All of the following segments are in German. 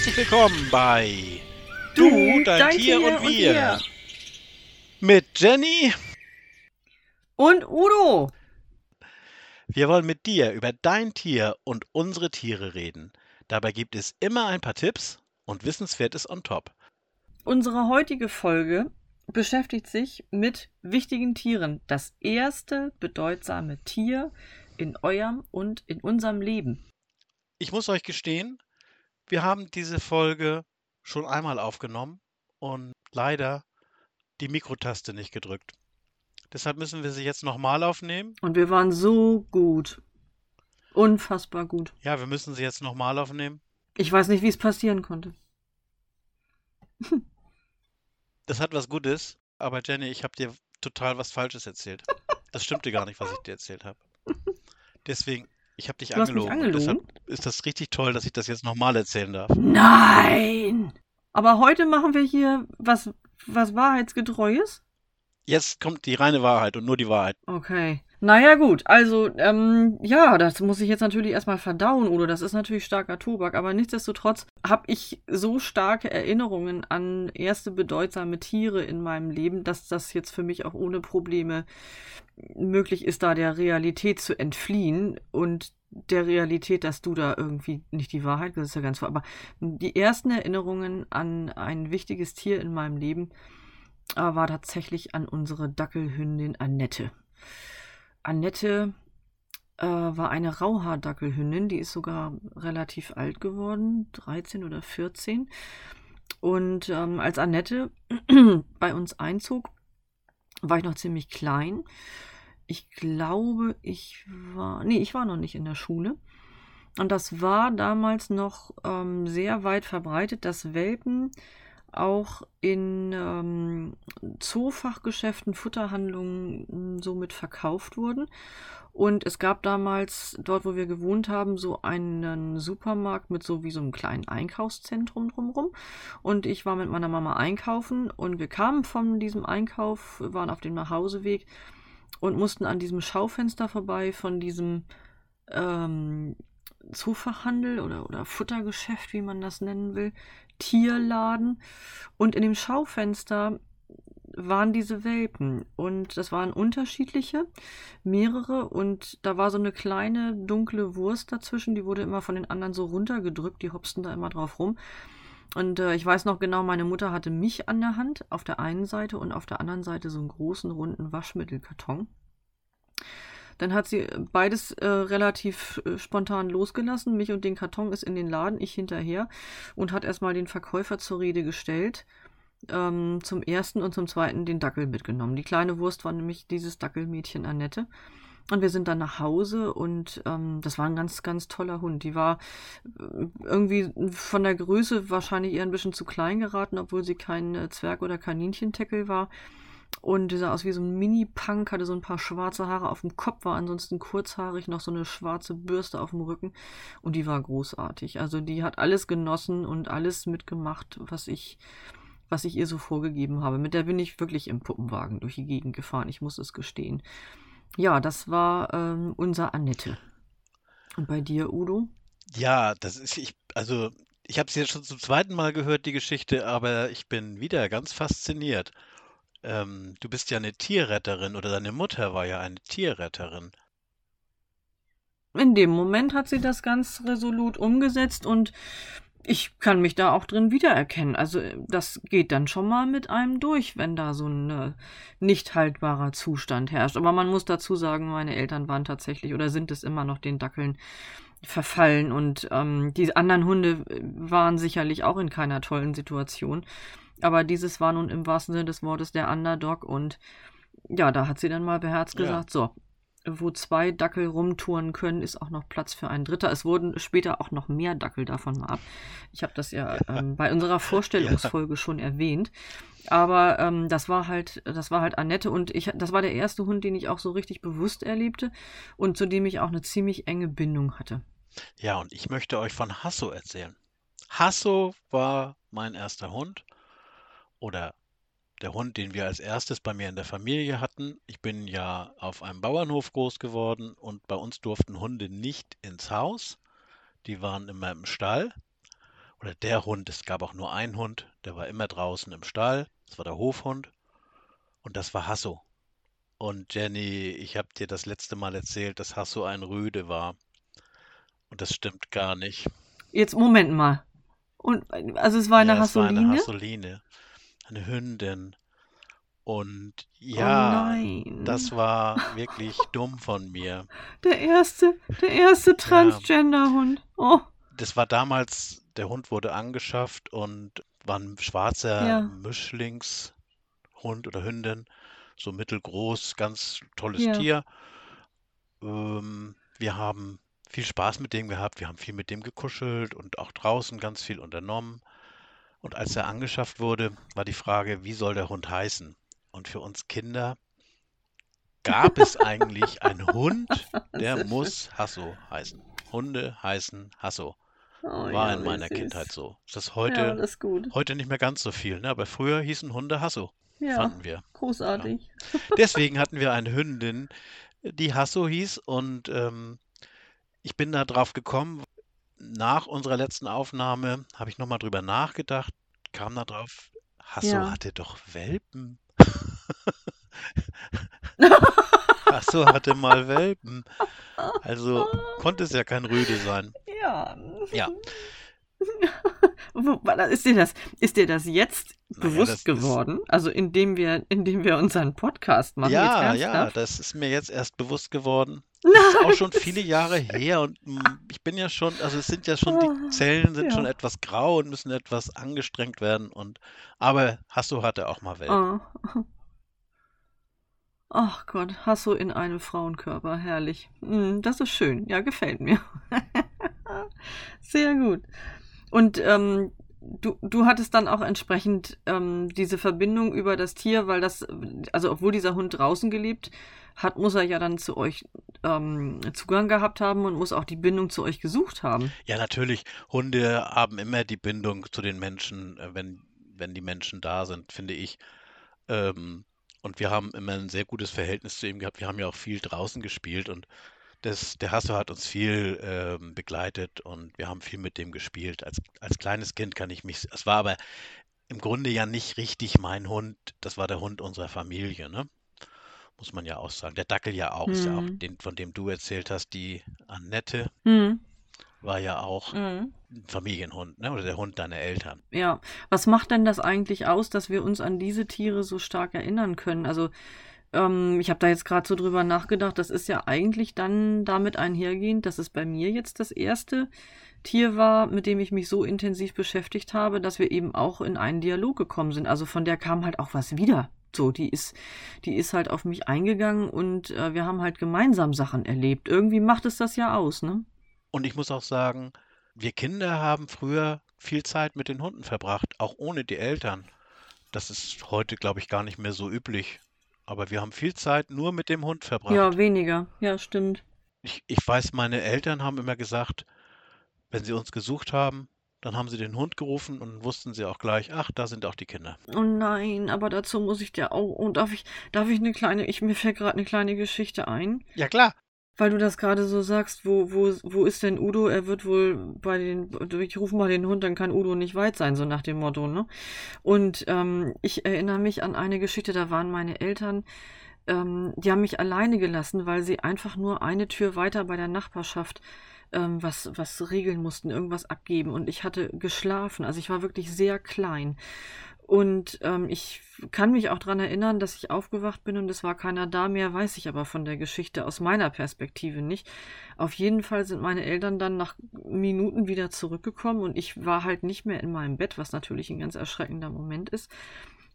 Herzlich willkommen bei Du, dein, dein Tier, Tier und und wir. wir. Mit Jenny. Und Udo. Wir wollen mit dir über dein Tier und unsere Tiere reden. Dabei gibt es immer ein paar Tipps und Wissenswertes on top. Unsere heutige Folge beschäftigt sich mit wichtigen Tieren. Das erste bedeutsame Tier in eurem und in unserem Leben. Ich muss euch gestehen, wir haben diese Folge schon einmal aufgenommen und leider die Mikrotaste nicht gedrückt. Deshalb müssen wir sie jetzt nochmal aufnehmen. Und wir waren so gut. Unfassbar gut. Ja, wir müssen sie jetzt nochmal aufnehmen. Ich weiß nicht, wie es passieren konnte. Das hat was Gutes, aber Jenny, ich habe dir total was Falsches erzählt. Das stimmte gar nicht, was ich dir erzählt habe. Deswegen, ich habe dich angelogen. Angelogen? deshalb ist das richtig toll, dass ich das jetzt nochmal erzählen darf. Nein! Aber heute machen wir hier was, was Wahrheitsgetreues? Jetzt kommt die reine Wahrheit und nur die Wahrheit. Okay. Naja, gut. Also, ähm, ja, das muss ich jetzt natürlich erstmal verdauen, oder? Das ist natürlich starker Tobak, aber nichtsdestotrotz habe ich so starke Erinnerungen an erste bedeutsame Tiere in meinem Leben, dass das jetzt für mich auch ohne Probleme möglich ist, da der Realität zu entfliehen und der Realität, dass du da irgendwie nicht die Wahrheit, das ist ja ganz vor, aber die ersten Erinnerungen an ein wichtiges Tier in meinem Leben äh, war tatsächlich an unsere Dackelhündin Annette. Annette äh, war eine Rauhaardackelhündin, die ist sogar relativ alt geworden, 13 oder 14. Und ähm, als Annette bei uns einzog, war ich noch ziemlich klein. Ich glaube, ich war, nee, ich war noch nicht in der Schule. Und das war damals noch ähm, sehr weit verbreitet, dass Welpen auch in ähm, Zoofachgeschäften, Futterhandlungen m, somit verkauft wurden. Und es gab damals, dort wo wir gewohnt haben, so einen Supermarkt mit so wie so einem kleinen Einkaufszentrum drumherum. Und ich war mit meiner Mama einkaufen und wir kamen von diesem Einkauf, waren auf dem Nachhauseweg und mussten an diesem Schaufenster vorbei von diesem ähm, Zoofachhandel oder, oder Futtergeschäft, wie man das nennen will, Tierladen. Und in dem Schaufenster waren diese Welpen. Und das waren unterschiedliche, mehrere. Und da war so eine kleine dunkle Wurst dazwischen, die wurde immer von den anderen so runtergedrückt. Die hopsten da immer drauf rum. Und äh, ich weiß noch genau, meine Mutter hatte mich an der Hand auf der einen Seite und auf der anderen Seite so einen großen runden Waschmittelkarton. Dann hat sie beides äh, relativ äh, spontan losgelassen. Mich und den Karton ist in den Laden, ich hinterher und hat erstmal den Verkäufer zur Rede gestellt. Ähm, zum ersten und zum zweiten den Dackel mitgenommen. Die kleine Wurst war nämlich dieses Dackelmädchen Annette. Und wir sind dann nach Hause und ähm, das war ein ganz, ganz toller Hund. Die war äh, irgendwie von der Größe wahrscheinlich eher ein bisschen zu klein geraten, obwohl sie kein äh, Zwerg- oder Kaninchenteckel war. Und die sah aus wie so ein Mini-Punk, hatte so ein paar schwarze Haare auf dem Kopf, war ansonsten kurzhaarig, noch so eine schwarze Bürste auf dem Rücken. Und die war großartig. Also die hat alles genossen und alles mitgemacht, was ich, was ich ihr so vorgegeben habe. Mit der bin ich wirklich im Puppenwagen durch die Gegend gefahren, ich muss es gestehen. Ja, das war ähm, unser Annette. Und bei dir, Udo? Ja, das ist, ich, also, ich habe es jetzt schon zum zweiten Mal gehört, die Geschichte, aber ich bin wieder ganz fasziniert. Ähm, du bist ja eine Tierretterin oder deine Mutter war ja eine Tierretterin. In dem Moment hat sie das ganz resolut umgesetzt und ich kann mich da auch drin wiedererkennen. Also das geht dann schon mal mit einem durch, wenn da so ein äh, nicht haltbarer Zustand herrscht. Aber man muss dazu sagen, meine Eltern waren tatsächlich oder sind es immer noch den Dackeln verfallen und ähm, die anderen Hunde waren sicherlich auch in keiner tollen Situation. Aber dieses war nun im wahrsten Sinne des Wortes der Underdog und ja, da hat sie dann mal beherzt Ja. gesagt, so, wo zwei Dackel rumtouren können, ist auch noch Platz für einen Dritter. Es wurden später auch noch mehr Dackel davon mal ab. Ich habe das ja ähm, bei unserer Vorstellungsfolge schon erwähnt. Aber ähm, das war halt, das war halt Annette und ich, das war der erste Hund, den ich auch so richtig bewusst erlebte und zu dem ich auch eine ziemlich enge Bindung hatte. Ja, und ich möchte euch von Hasso erzählen. Hasso war mein erster Hund oder der Hund, den wir als erstes bei mir in der Familie hatten. Ich bin ja auf einem Bauernhof groß geworden und bei uns durften Hunde nicht ins Haus. Die waren immer im Stall. oder der Hund, es gab auch nur einen Hund, der war immer draußen im Stall, das war der Hofhund und das war Hasso. Und Jenny, ich habe dir das letzte Mal erzählt, dass Hasso ein Rüde war. Und das stimmt gar nicht. Jetzt, Moment mal. Und, also es war eine Ja, es war eine Hassoline? Eine Hündin. Und Oh ja, nein. das war wirklich dumm von mir. Der erste, der erste Transgender-Hund. Oh, das war damals, der Hund wurde angeschafft und war ein schwarzer ja, Mischlingshund oder Hündin, so mittelgroß, ganz tolles ja. Tier. Ähm, wir haben viel Spaß mit dem gehabt, wir haben viel mit dem gekuschelt und auch draußen ganz viel unternommen. Und als er angeschafft wurde, war die Frage, wie soll der Hund heißen? Und für uns Kinder gab es eigentlich einen Hund, der muss Hasso heißen. Hunde heißen Hasso. Oh War ja, in meiner Kindheit süß. so. Ist das Ja, heute, das ist gut. heute nicht mehr ganz so viel, ne? Aber früher hießen Hunde Hasso, Ja, fanden wir. Ja. großartig. Deswegen hatten wir eine Hündin, die Hasso hieß und ähm, ich bin da drauf gekommen, nach unserer letzten Aufnahme habe ich nochmal drüber nachgedacht, kam da drauf, Hasso Ja. hatte doch Welpen. Hasso hatte mal Welpen. Also konnte es ja kein Rüde sein. Ja. Ja, Ist dir das, ist dir das jetzt naja, bewusst das geworden? Also indem wir, indem wir unseren Podcast machen, ja, ja, das ist mir jetzt erst bewusst geworden. Das ist auch schon viele Jahre her und mm, ich bin ja schon, also es sind ja schon, die Oh, Zellen sind schon ja. etwas grau und müssen etwas angestrengt werden und, aber Hasso hatte auch mal Welpen. Oh. Ach Gott, Hasso in einem Frauenkörper, herrlich. Hm, Das ist schön, ja, gefällt mir. Sehr gut. Und ähm, du, du hattest dann auch entsprechend ähm, diese Verbindung über das Tier, weil das, also obwohl dieser Hund draußen gelebt hat, muss er ja dann zu euch ähm, Zugang gehabt haben und muss auch die Bindung zu euch gesucht haben. Ja, natürlich, Hunde haben immer die Bindung zu den Menschen, äh, wenn, wenn die Menschen da sind, finde ich. Ähm, und wir haben immer ein sehr gutes Verhältnis zu ihm gehabt. Wir haben ja auch viel draußen gespielt und das, der Hasso hat uns viel ähm, begleitet und wir haben viel mit dem gespielt. Als, als kleines Kind kann ich mich, es war aber im Grunde ja nicht richtig mein Hund, das war der Hund unserer Familie, ne? Muss man ja auch sagen. Der Dackel ja auch, ist ja auch Hm. den, von dem du erzählt hast, die Annette Hm. war ja auch Hm. ein Familienhund, ne? Oder der Hund deiner Eltern. Ja, was macht denn das eigentlich aus, dass wir uns an diese Tiere so stark erinnern können? Also, ähm, ich habe da jetzt gerade so drüber nachgedacht, das ist ja eigentlich dann damit einhergehend, dass es bei mir jetzt das erste Tier war, mit dem ich mich so intensiv beschäftigt habe, dass wir eben auch in einen Dialog gekommen sind. Also von der kam halt auch was wieder. So, die ist, die ist halt auf mich eingegangen und äh, wir haben halt gemeinsam Sachen erlebt. Irgendwie macht es das ja aus, ne? Und ich muss auch sagen, wir Kinder haben früher viel Zeit mit den Hunden verbracht, auch ohne die Eltern. Das ist heute, glaube ich, gar nicht mehr so üblich. Aber wir haben viel Zeit nur mit dem Hund Ja, verbracht. weniger. Ja, stimmt. Ich, ich weiß, meine Eltern haben immer gesagt, wenn sie uns gesucht haben, dann haben sie den Hund gerufen und wussten sie auch gleich, ach, da sind auch die Kinder. Oh nein, aber dazu muss ich dir auch. Und darf ich, darf ich eine kleine, ich, mir fällt gerade eine kleine Geschichte ein, Ja, klar. weil du das gerade so sagst, wo, wo, wo ist denn Udo? Er wird wohl bei den, ich rufe mal den Hund, dann kann Udo nicht weit sein, so nach dem Motto, ne? Und ähm, ich erinnere mich an eine Geschichte, da waren meine Eltern, ähm, die haben mich alleine gelassen, weil sie einfach nur eine Tür weiter bei der Nachbarschaft ähm, was, was regeln mussten, irgendwas abgeben. Und ich hatte geschlafen, also ich war wirklich sehr klein. Und ähm, ich kann mich auch daran erinnern, dass ich aufgewacht bin und es war keiner da mehr, weiß ich aber von der Geschichte aus meiner Perspektive nicht. Auf jeden Fall sind meine Eltern dann nach Minuten wieder zurückgekommen und ich war halt nicht mehr in meinem Bett, was natürlich ein ganz erschreckender Moment ist.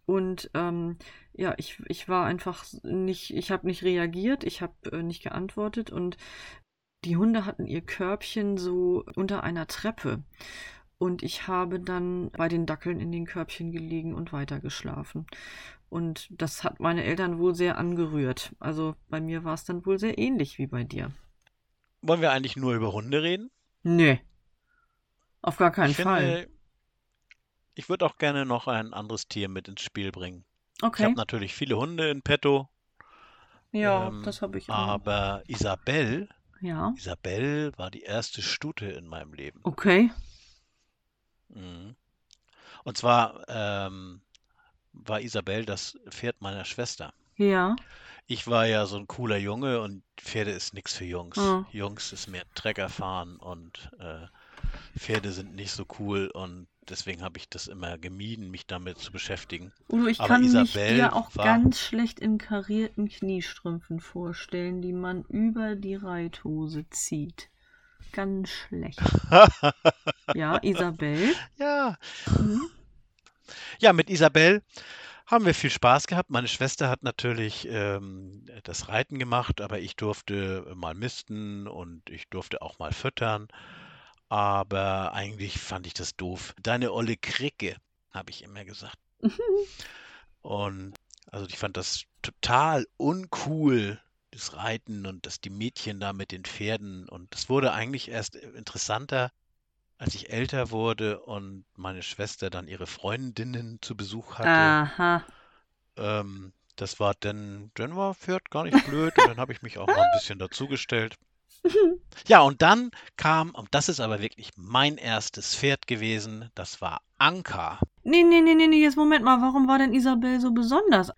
Und ähm, ja, ich, ich war einfach nicht, ich habe nicht reagiert, ich habe äh, nicht geantwortet und die Hunde hatten ihr Körbchen so unter einer Treppe. Und ich habe dann bei den Dackeln in den Körbchen gelegen und weitergeschlafen. Und das hat meine Eltern wohl sehr angerührt. Also bei mir war es dann wohl sehr ähnlich wie bei dir. Wollen wir eigentlich nur über Hunde reden? Nee, auf gar keinen Ich Fall. finde, ich würde auch gerne noch ein anderes Tier mit ins Spiel bringen. Ich habe Okay. natürlich viele Hunde in petto, Ja, ähm, das habe ich auch. aber Isabelle, Ja. Isabelle war die erste Stute in meinem Leben. Okay. Mhm. Und zwar ähm, war Isabel das Pferd meiner Schwester. Ja. Ich war ja so ein cooler Junge und Pferde ist nichts für Jungs. Ah. Jungs ist mehr Trecker fahren und äh, Pferde sind nicht so cool und deswegen habe ich das immer gemieden, mich damit zu beschäftigen. Udo, ich Aber kann mich Isabel dir auch war- ganz schlecht in karierten Kniestrümpfen vorstellen, die man über die Reithose zieht. Ganz schlecht. Ja, Isabel. Ja, Mhm. ja, mit Isabel haben wir viel Spaß gehabt. Meine Schwester hat natürlich ähm, das Reiten gemacht, aber ich durfte mal misten und ich durfte auch mal füttern. Aber eigentlich fand ich das doof. Deine olle Kricke, habe ich immer gesagt. Und also ich fand das total uncool, das Reiten und dass die Mädchen da mit den Pferden. Und das wurde eigentlich erst interessanter, als ich älter wurde und meine Schwester dann ihre Freundinnen zu Besuch hatte. Aha. Ähm, das war dann, dann war Pferd gar nicht blöd und dann habe ich mich auch mal ein bisschen dazugestellt. Ja, und dann kam, und das ist aber wirklich mein erstes Pferd gewesen, das war Anka. Nee, nee, nee, nee, nee, jetzt Moment mal, warum war denn Isabel so besonders?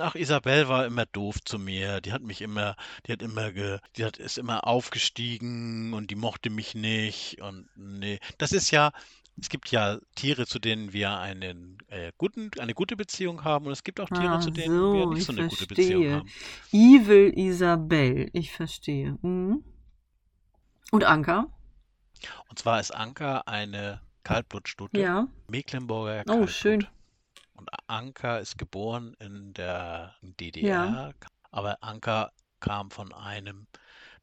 Ach, Isabel war immer doof zu mir. Die hat mich immer, die hat immer ge, die hat, ist immer aufgestiegen und die mochte mich nicht. Und nee, das ist ja, es gibt ja Tiere, zu denen wir einen, äh, guten, eine gute Beziehung haben und es gibt auch Tiere, Ah, zu denen wir so, nicht ich so eine gute Beziehung verstehe. haben. Evil Isabel, ich verstehe. Mhm. Und Anka? Und zwar ist Anka eine Kaltblutstute, Ja. Mecklenburger Oh, Kaltblut. schön. Und Anka ist geboren in der DDR, aber Anka kam von einem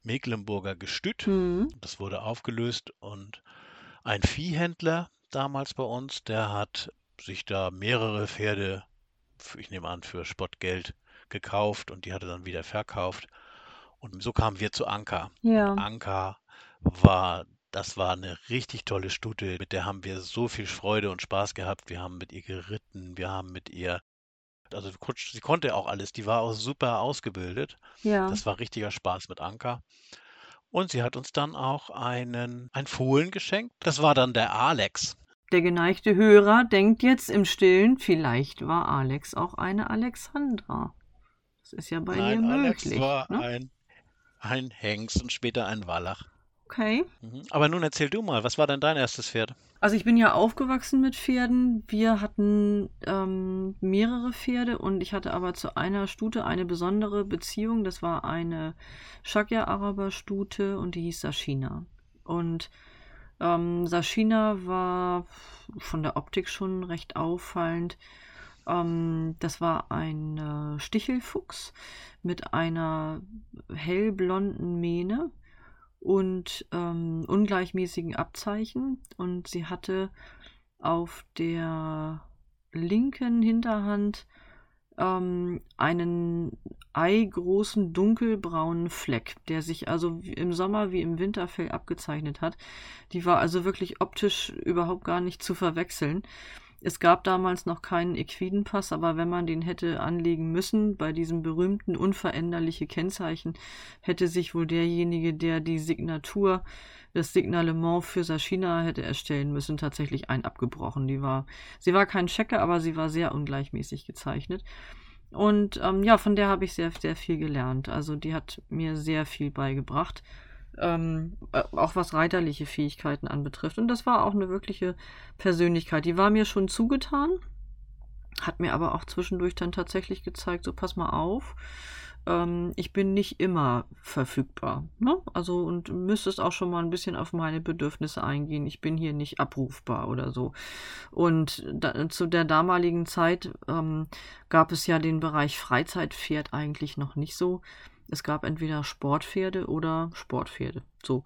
Mecklenburger Gestüt. Mhm. Das wurde aufgelöst und ein Viehhändler damals bei uns, der hat sich da mehrere Pferde, ich nehme an, für Spottgeld gekauft und die hat er dann wieder verkauft. Und so kamen wir zu Anka. Ja. Anka war, das war eine richtig tolle Stute, mit der haben wir so viel Freude und Spaß gehabt. Wir haben mit ihr geritten, wir haben mit ihr, also sie konnte auch alles, die war auch super ausgebildet. Ja. Das war richtiger Spaß mit Anka. Und sie hat uns dann auch einen, ein Fohlen geschenkt. Das war dann der Alex. Der geneigte Hörer denkt jetzt im Stillen, vielleicht war Alex auch eine Alexandra. Das ist ja bei Nein, Alex möglich. war ne? ein, ein Hengst und später ein Wallach. Okay. Mhm. Aber nun erzähl du mal, was war denn dein erstes Pferd? Also ich bin ja aufgewachsen mit Pferden. Wir hatten ähm, mehrere Pferde und ich hatte aber zu einer Stute eine besondere Beziehung. Das war eine Shakya-Araber-Stute und die hieß Sashina. Und ähm, Sashina war von der Optik schon recht auffallend. Ähm, das war ein äh, Stichelfuchs mit einer hellblonden Mähne und ähm, ungleichmäßigen Abzeichen. Und sie hatte auf der linken Hinterhand ähm, einen eigroßen dunkelbraunen Fleck, der sich also im Sommer wie im Winterfell abgezeichnet hat. Die war also wirklich optisch überhaupt gar nicht zu verwechseln. Es gab damals noch keinen Equidenpass, aber wenn man den hätte anlegen müssen, bei diesem berühmten unveränderliche Kennzeichen, hätte sich wohl derjenige, der die Signatur, das Signalement für Sashina hätte erstellen müssen, tatsächlich ein abgebrochen. Die war, sie war kein Checker, aber sie war sehr ungleichmäßig gezeichnet. Und ähm, ja, von der habe ich sehr, sehr viel gelernt. Also die hat mir sehr viel beigebracht. Ähm, äh, auch was reiterliche Fähigkeiten anbetrifft. Und das war auch eine wirkliche Persönlichkeit. Die war mir schon zugetan, hat mir aber auch zwischendurch dann tatsächlich gezeigt, so pass mal auf, ähm, ich bin nicht immer verfügbar. Ne? Also und müsstest auch schon mal ein bisschen auf meine Bedürfnisse eingehen. Ich bin hier nicht abrufbar oder so. Und da, zu der damaligen Zeit ähm, gab es ja den Bereich Freizeitpferd eigentlich noch nicht so. Es gab entweder Sportpferde oder Sportpferde. So.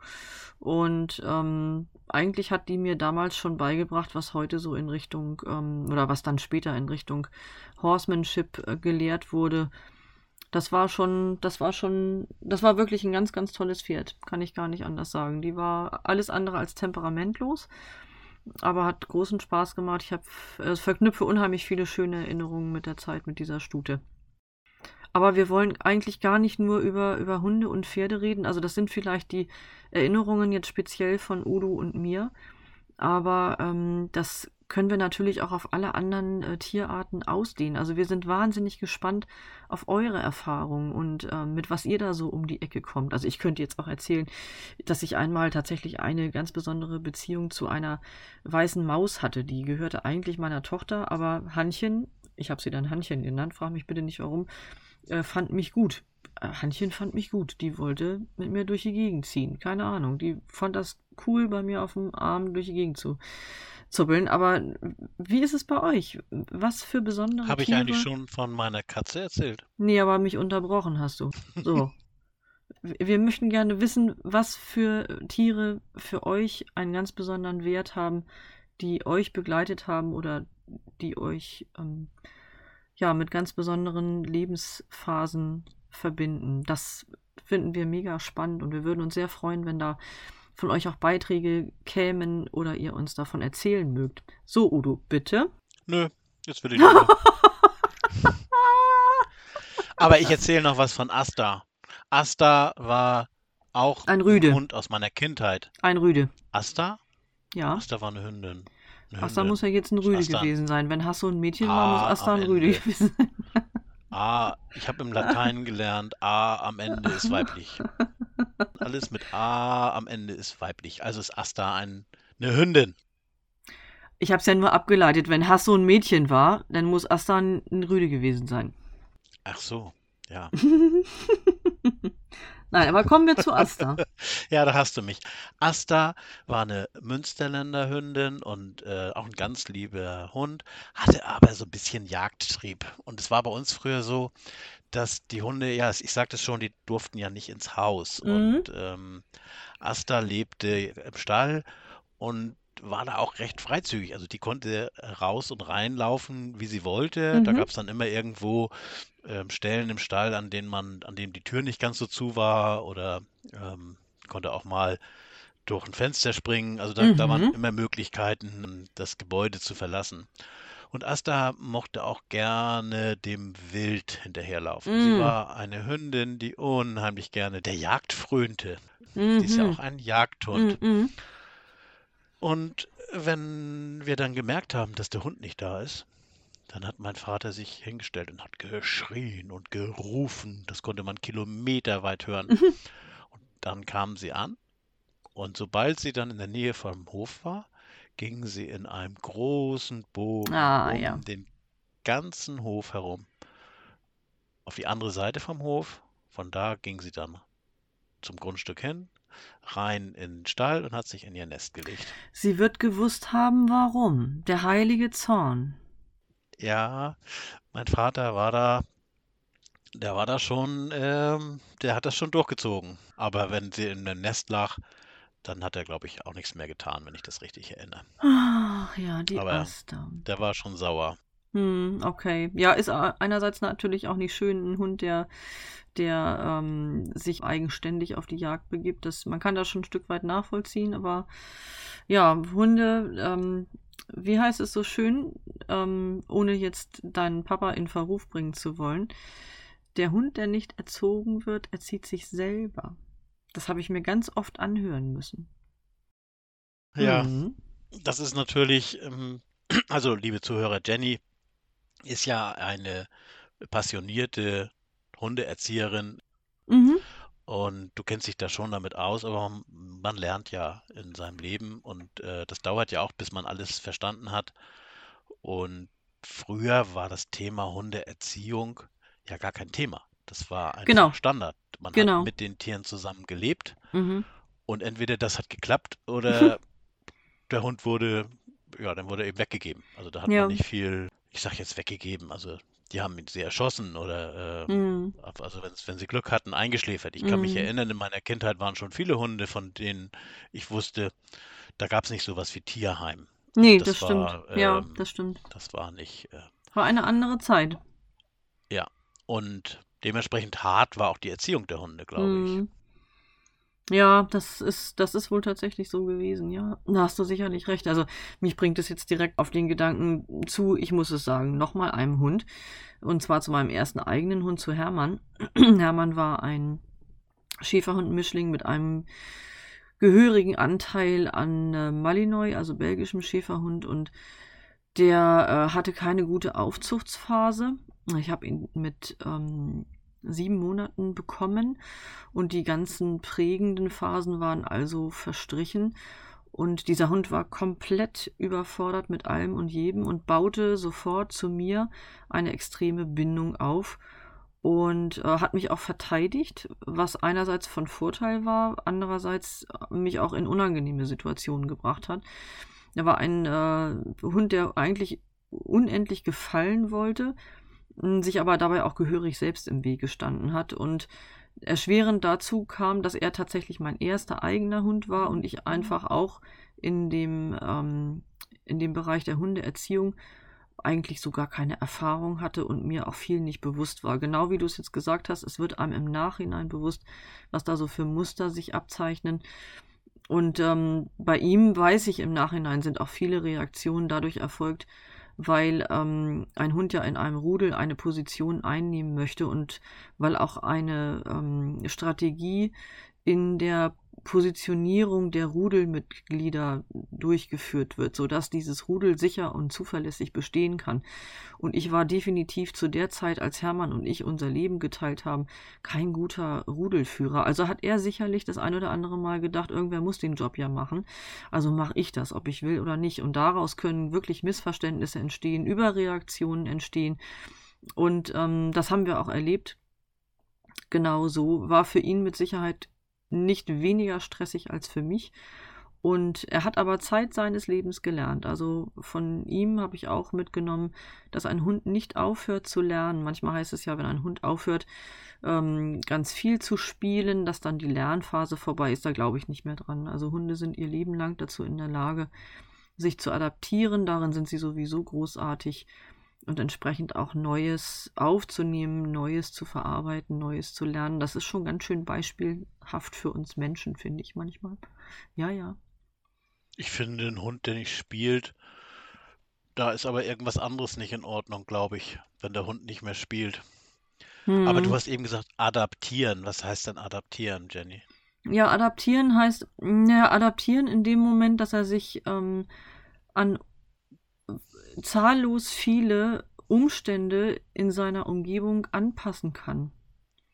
Und ähm, eigentlich hat die mir damals schon beigebracht, was heute so in Richtung, ähm, oder was dann später in Richtung Horsemanship äh, gelehrt wurde. Das war schon, das war schon, das war wirklich ein ganz, ganz tolles Pferd. Kann ich gar nicht anders sagen. Die war alles andere als temperamentlos, aber hat großen Spaß gemacht. Ich habe äh, verknüpfe unheimlich viele schöne Erinnerungen mit der Zeit mit dieser Stute. Aber wir wollen eigentlich gar nicht nur über, über Hunde und Pferde reden. Also das sind vielleicht die Erinnerungen jetzt speziell von Udo und mir. aber ähm, das können wir natürlich auch auf alle anderen äh, Tierarten ausdehnen. Also wir sind wahnsinnig gespannt auf eure Erfahrungen und äh, mit was ihr da so um die Ecke kommt. Also ich könnte jetzt auch erzählen, dass ich einmal tatsächlich eine ganz besondere Beziehung zu einer weißen Maus hatte. Die gehörte eigentlich meiner Tochter, aber Hannchen, ich habe sie dann Hannchen genannt, frage mich bitte nicht warum, äh, fand mich gut. Äh, Hannchen fand mich gut. Die wollte mit mir durch die Gegend ziehen. Keine Ahnung. Die fand das cool, bei mir auf dem Arm durch die Gegend zu zuppeln. Aber wie ist es bei euch? Was für besondere Habe ich Tiere? eigentlich schon von meiner Katze erzählt? Nee, aber mich unterbrochen hast du. So. Wir möchten gerne wissen, was für Tiere für euch einen ganz besonderen Wert haben, die euch begleitet haben oder die euch ähm, ja mit ganz besonderen Lebensphasen verbinden. Das finden wir mega spannend und wir würden uns sehr freuen, wenn da von euch auch Beiträge kämen oder ihr uns davon erzählen mögt. So, Udo, bitte. Nö, jetzt will ich nicht. Aber ich erzähle noch was von Asta. Asta war auch Ein Rüde. Hund aus meiner Kindheit. Ein Rüde. Asta? Ja. Asta war eine Hündin. Asta muss ja jetzt ein Rüde gewesen sein. Wenn Hasso ein Mädchen war, muss Asta ein Rüde gewesen sein. A, ich habe im Latein gelernt, A am Ende ist weiblich. Alles mit A am Ende ist weiblich. Also ist Asta ein, eine Hündin. Ich habe es ja nur abgeleitet. Wenn Hasso ein Mädchen war, dann muss Asta ein Rüde gewesen sein. Ach so, ja. Nein, aber kommen wir zu Asta. Ja, da hast du mich. Asta war eine Münsterländer Hündin und äh, auch ein ganz lieber Hund, hatte aber so ein bisschen Jagdtrieb. Und es war bei uns früher so, dass die Hunde, ja, ich sagte es schon, die durften ja nicht ins Haus. Mhm. Und ähm, Asta lebte im Stall und war da auch recht freizügig. Also die konnte raus und reinlaufen, wie sie wollte. Da Mhm. gab es dann immer irgendwo ähm, Stellen im Stall, an denen man, an denen die Tür nicht ganz so zu war oder ähm, konnte auch mal durch ein Fenster springen. Also da, da waren Mhm. immer Möglichkeiten, das Gebäude zu verlassen. Und Asta mochte auch gerne dem Wild hinterherlaufen. Sie Mm. war eine Hündin, die unheimlich gerne der Jagd frönte. Sie ist ja Mhm. auch ein Jagdhund. Mhm. Und wenn wir dann gemerkt haben, dass der Hund nicht da ist, dann hat mein Vater sich hingestellt und hat geschrien und gerufen. Das konnte man kilometerweit hören. Mhm. Und dann kam sie an und sobald sie dann in der Nähe vom Hof war, ging sie in einem großen Bogen Ah, um ja. den ganzen Hof herum. Auf die andere Seite vom Hof. Von da ging sie dann zum Grundstück hin, rein in den Stall und hat sich in ihr Nest gelegt. Sie wird gewusst haben, warum. Der heilige Zorn. Ja, mein Vater war da, der war da schon, ähm, der hat das schon durchgezogen. Aber wenn sie in dem Nest lag, dann hat er, glaube ich, auch nichts mehr getan, wenn ich das richtig erinnere. Ach, ja, die Aber- Asta. Der war schon sauer. Hm, okay. Ja, ist einerseits natürlich auch nicht schön, ein Hund, der, der ähm, sich eigenständig auf die Jagd begibt. Das, man kann das schon ein Stück weit nachvollziehen, aber ja, Hunde, ähm, wie heißt es so schön, ähm, ohne jetzt deinen Papa in Verruf bringen zu wollen, der Hund, der nicht erzogen wird, erzieht sich selber. Das habe ich mir ganz oft anhören müssen. Ja, Mhm. das ist natürlich, ähm, also liebe Zuhörer, Jenny ist ja eine passionierte Hundeerzieherin Mhm. und du kennst dich da schon damit aus, aber man lernt ja in seinem Leben und äh, das dauert ja auch, bis man alles verstanden hat. Und früher war das Thema Hundeerziehung ja gar kein Thema. Das war einfach Genau. Standard. Man Genau. hat mit den Tieren zusammen gelebt Mhm. und entweder das hat geklappt oder der Hund wurde, ja, dann wurde er eben weggegeben. Also da hat Ja. man nicht viel, ich sag jetzt weggegeben, also die haben sie erschossen oder äh, Mhm. also wenn, wenn sie Glück hatten, eingeschläfert. Ich kann mich Mhm. erinnern, in meiner Kindheit waren schon viele Hunde, von denen ich wusste, da gab es nicht sowas wie Tierheim. Nee, das das, stimmt. war, ja, ähm, das stimmt. Das war nicht. Äh, War eine andere Zeit. und dementsprechend hart war auch die Erziehung der Hunde, glaube ich. Ja, das ist, das ist wohl tatsächlich so gewesen, ja. Da hast du sicherlich recht. Also, mich bringt es jetzt direkt auf den Gedanken zu, ich muss es sagen, nochmal einem Hund. Und zwar zu meinem ersten eigenen Hund, zu Hermann. Hermann war ein Schäferhund-Mischling mit einem gehörigen Anteil an äh, Malinois, also belgischem Schäferhund, und der äh, hatte keine gute Aufzuchtsphase. Ich habe ihn mit ähm, sieben Monaten bekommen und die ganzen prägenden Phasen waren also verstrichen. Und dieser Hund war komplett überfordert mit allem und jedem und baute sofort zu mir eine extreme Bindung auf und äh, hat mich auch verteidigt, was einerseits von Vorteil war, andererseits mich auch in unangenehme Situationen gebracht hat. Er war ein äh, Hund, der eigentlich unendlich gefallen wollte, sich aber dabei auch gehörig selbst im Weg gestanden hat und erschwerend dazu kam, dass er tatsächlich mein erster eigener Hund war und ich einfach auch in dem, ähm, in dem Bereich der Hundeerziehung eigentlich so gar keine Erfahrung hatte und mir auch viel nicht bewusst war. Genau wie du es jetzt gesagt hast, es wird einem im Nachhinein bewusst, was da so für Muster sich abzeichnen. Und ähm, bei ihm weiß ich im Nachhinein sind auch viele Reaktionen dadurch erfolgt, weil ähm, ein Hund ja in einem Rudel eine Position einnehmen möchte und weil auch eine ähm, Strategie in der Positionierung der Rudelmitglieder durchgeführt wird, sodass dieses Rudel sicher und zuverlässig bestehen kann. Und ich war definitiv zu der Zeit, als Hermann und ich unser Leben geteilt haben, kein guter Rudelführer. Also hat er sicherlich das ein oder andere Mal gedacht, irgendwer muss den Job ja machen. Also mache ich das, ob ich will oder nicht. Und daraus können wirklich Missverständnisse entstehen, Überreaktionen entstehen. Und ähm, das haben wir auch erlebt. Genau so war für ihn mit Sicherheit nicht weniger stressig als für mich. Und er hat aber Zeit seines Lebens gelernt. Also von ihm habe ich auch mitgenommen, dass ein Hund nicht aufhört zu lernen. Manchmal heißt es ja, wenn ein Hund aufhört, ähm, ganz viel zu spielen, dass dann die Lernphase vorbei ist. Da glaube ich nicht mehr dran. Also Hunde sind ihr Leben lang dazu in der Lage, sich zu adaptieren. Darin sind sie sowieso großartig und entsprechend auch Neues aufzunehmen, Neues zu verarbeiten, Neues zu lernen. Das ist schon ganz schön beispielhaft für uns Menschen, finde ich manchmal. Ja, ja. Ich finde den Hund, der nicht spielt, da ist aber irgendwas anderes nicht in Ordnung, glaube ich, wenn der Hund nicht mehr spielt. Hm. Aber du hast eben gesagt, adaptieren. Was heißt denn adaptieren, Jenny? Ja, adaptieren heißt, ja, adaptieren in dem Moment, dass er sich ähm, an zahllos viele Umstände in seiner Umgebung anpassen kann.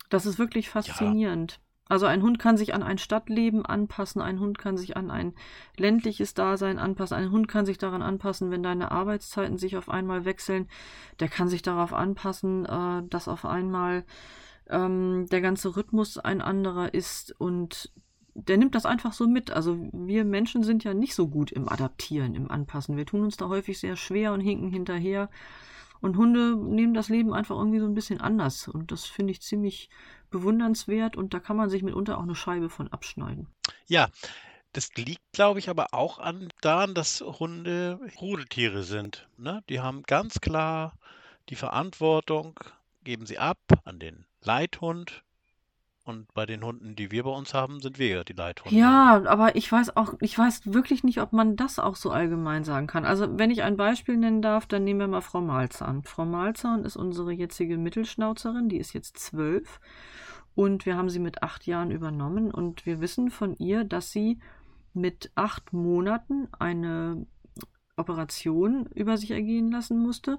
Das ist wirklich faszinierend. Ja. Also ein Hund kann sich an ein Stadtleben anpassen, ein Hund kann sich an ein ländliches Dasein anpassen, ein Hund kann sich daran anpassen, wenn deine Arbeitszeiten sich auf einmal wechseln. Der kann sich darauf anpassen, äh, dass auf einmal ähm, der ganze Rhythmus ein anderer ist und der nimmt das einfach so mit. Also wir Menschen sind ja nicht so gut im Adaptieren, im Anpassen. Wir tun uns da häufig sehr schwer und hinken hinterher. Und Hunde nehmen das Leben einfach irgendwie so ein bisschen anders. Und das finde ich ziemlich bewundernswert. Und da kann man sich mitunter auch eine Scheibe von abschneiden. Ja, das liegt, glaube ich, aber auch an daran, dass Hunde Rudeltiere sind. Ne? Die haben ganz klar die Verantwortung, geben sie ab an den Leithund und bei den Hunden, die wir bei uns haben, sind wir ja die Leithunde. Ja, aber ich weiß auch, ich weiß wirklich nicht, ob man das auch so allgemein sagen kann. Also, wenn ich ein Beispiel nennen darf, dann nehmen wir mal Frau Malzahn. Frau Malzahn ist unsere jetzige Mittelschnauzerin, die ist jetzt zwölf. Und wir haben sie mit acht Jahren übernommen. Und wir wissen von ihr, dass sie mit acht Monaten eine Operation über sich ergehen lassen musste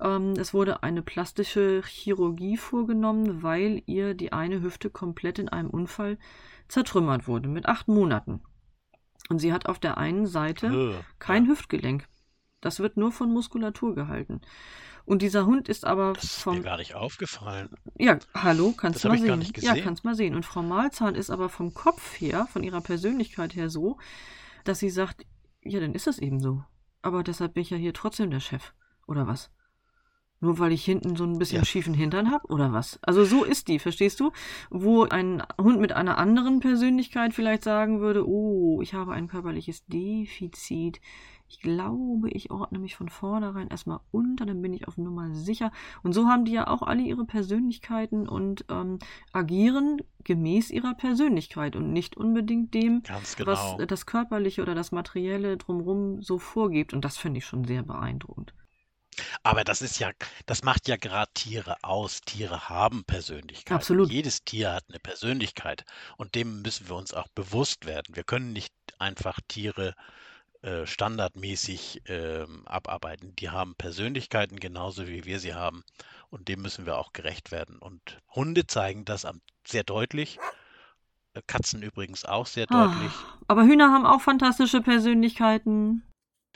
ähm, es wurde eine plastische Chirurgie vorgenommen, weil ihr die eine Hüfte komplett in einem Unfall zertrümmert wurde, mit acht Monaten. Und sie hat auf der einen Seite kein ja. Hüftgelenk. Das wird nur von Muskulatur gehalten. Und dieser Hund ist aber das ist vom. Mir gar nicht aufgefallen. Ja, hallo, kannst du mal sehen. Ja, kannst mal sehen. Und Frau Malzahn ist aber vom Kopf her, von ihrer Persönlichkeit her so, dass sie sagt, ja, dann ist das eben so. Aber deshalb bin ich ja hier trotzdem der Chef. Oder was? Nur weil ich hinten so ein bisschen ja. schiefen Hintern habe oder was? Also so ist die, verstehst du? Wo ein Hund mit einer anderen Persönlichkeit vielleicht sagen würde, oh, ich habe ein körperliches Defizit. Ich glaube, ich ordne mich von vornherein erstmal unter, dann bin ich auf Nummer sicher. Und so haben die ja auch alle ihre Persönlichkeiten und ähm, agieren gemäß ihrer Persönlichkeit und nicht unbedingt dem, genau. was das Körperliche oder das Materielle drumherum so vorgibt. Und das finde ich schon sehr beeindruckend. Aber das ist ja, das macht ja gerade Tiere aus. Tiere haben Persönlichkeit. Absolut. Jedes Tier hat eine Persönlichkeit und dem müssen wir uns auch bewusst werden. Wir können nicht einfach Tiere äh, standardmäßig ähm, abarbeiten. Die haben Persönlichkeiten genauso wie wir sie haben und dem müssen wir auch gerecht werden. Und Hunde zeigen das sehr deutlich. Äh, Katzen übrigens auch sehr deutlich. Ah, aber Hühner haben auch fantastische Persönlichkeiten.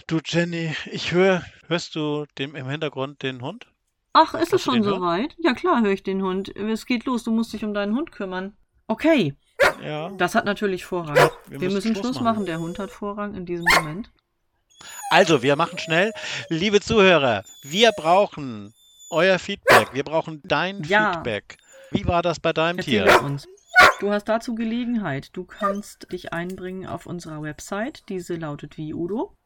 Du Jenny, ich höre, hörst du dem im Hintergrund den Hund? Ach, ist es schon soweit? Ja klar, höre ich den Hund. Es geht los, du musst dich um deinen Hund kümmern. Okay, Ja. das hat natürlich Vorrang. Wir Wir müssen müssen Schluss machen. machen, der Hund hat Vorrang in diesem Moment. Also, wir machen schnell. Liebe Zuhörer, wir brauchen euer Feedback. Wir brauchen dein Ja. Feedback. Wie war das bei deinem Erzähl Tier? uns. Du hast dazu Gelegenheit. Du kannst dich einbringen auf unserer Website. Diese lautet wie Udo.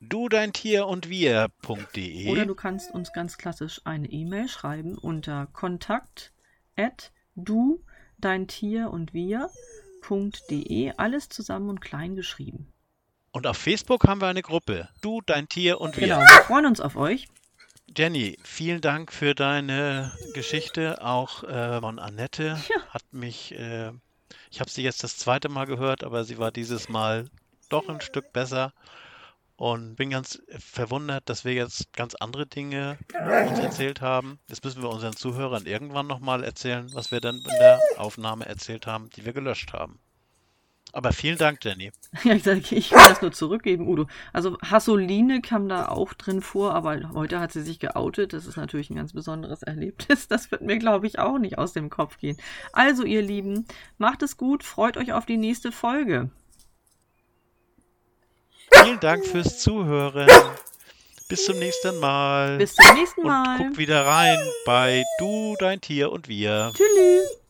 Du, dein Tier und wir.de. Oder du kannst uns ganz klassisch eine E-Mail schreiben unter kontakt at du, dein Tier und wir.de. Alles zusammen und klein geschrieben. Und auf Facebook haben wir eine Gruppe. Du, dein Tier und wir. Genau, wir freuen uns auf euch. Jenny, vielen Dank für deine Geschichte, auch äh, von Annette. Ja. Hat mich, äh, ich habe sie jetzt das zweite Mal gehört, aber sie war dieses Mal doch ein Stück besser. Und bin ganz verwundert, dass wir jetzt ganz andere Dinge uns erzählt haben. Das müssen wir unseren Zuhörern irgendwann nochmal erzählen, was wir dann in der Aufnahme erzählt haben, die wir gelöscht haben. Aber vielen Dank, Jenny. Ja, ich, sag, ich kann das nur zurückgeben, Udo. Also Hassoline kam da auch drin vor, aber heute hat sie sich geoutet. Das ist natürlich ein ganz besonderes Erlebnis. Das wird mir, glaube ich, auch nicht aus dem Kopf gehen. Also, ihr Lieben, macht es gut, freut euch auf die nächste Folge. Vielen Dank fürs Zuhören. Bis zum nächsten Mal. Bis zum nächsten und Mal. guck wieder rein bei Du, dein Tier und wir. Tschüss.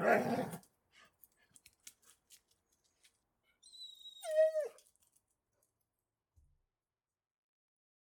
Right?